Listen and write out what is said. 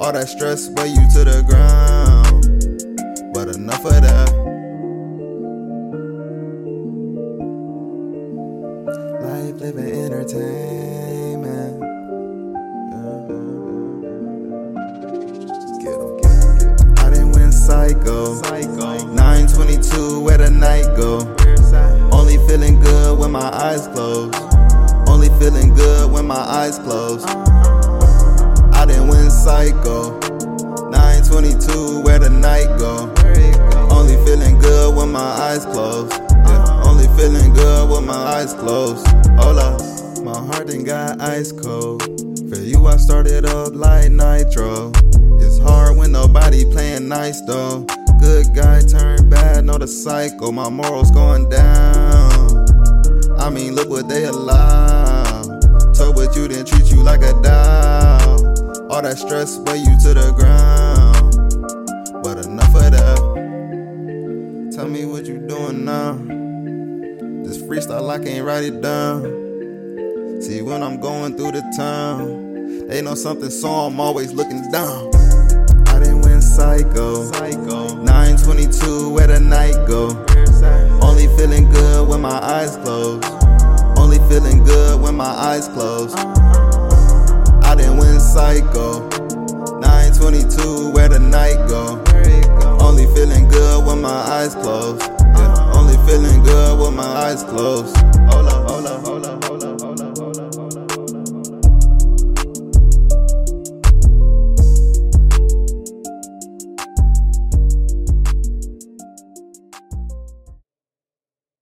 All that stress weigh you to the ground. But enough of that. Life living entertainment. Get 'em, get 'em, get 'em. I didn't win psycho. 922, where the night go? Only feeling good when my eyes closed. Only feeling good when my eyes closed. I didn't psycho. 922, where the night go? Only feeling good when my eyes closed. Yeah, only feeling good with my eyes closed. Hold up, my heart done got ice cold. For you, I started up like nitro. It's hard when nobody playing nice though. Good guy turned bad, know the cycle. My morals going down. I mean, look what they allow. Told what you didn't treat you like a doll. All that stress weigh you to the ground. But enough of that. Tell me what you doing now. This freestyle, I can't write it down. See, when I'm going through the town, they know something, so I'm always looking down. I didn't win psycho. 922, where the night go? Only feeling good when my eyes closed. Only feeling good when my eyes closed. Psycho. 922, where the night go? Only feeling good when my eyes closed. Yeah, only feeling good with my eyes closed. Oh,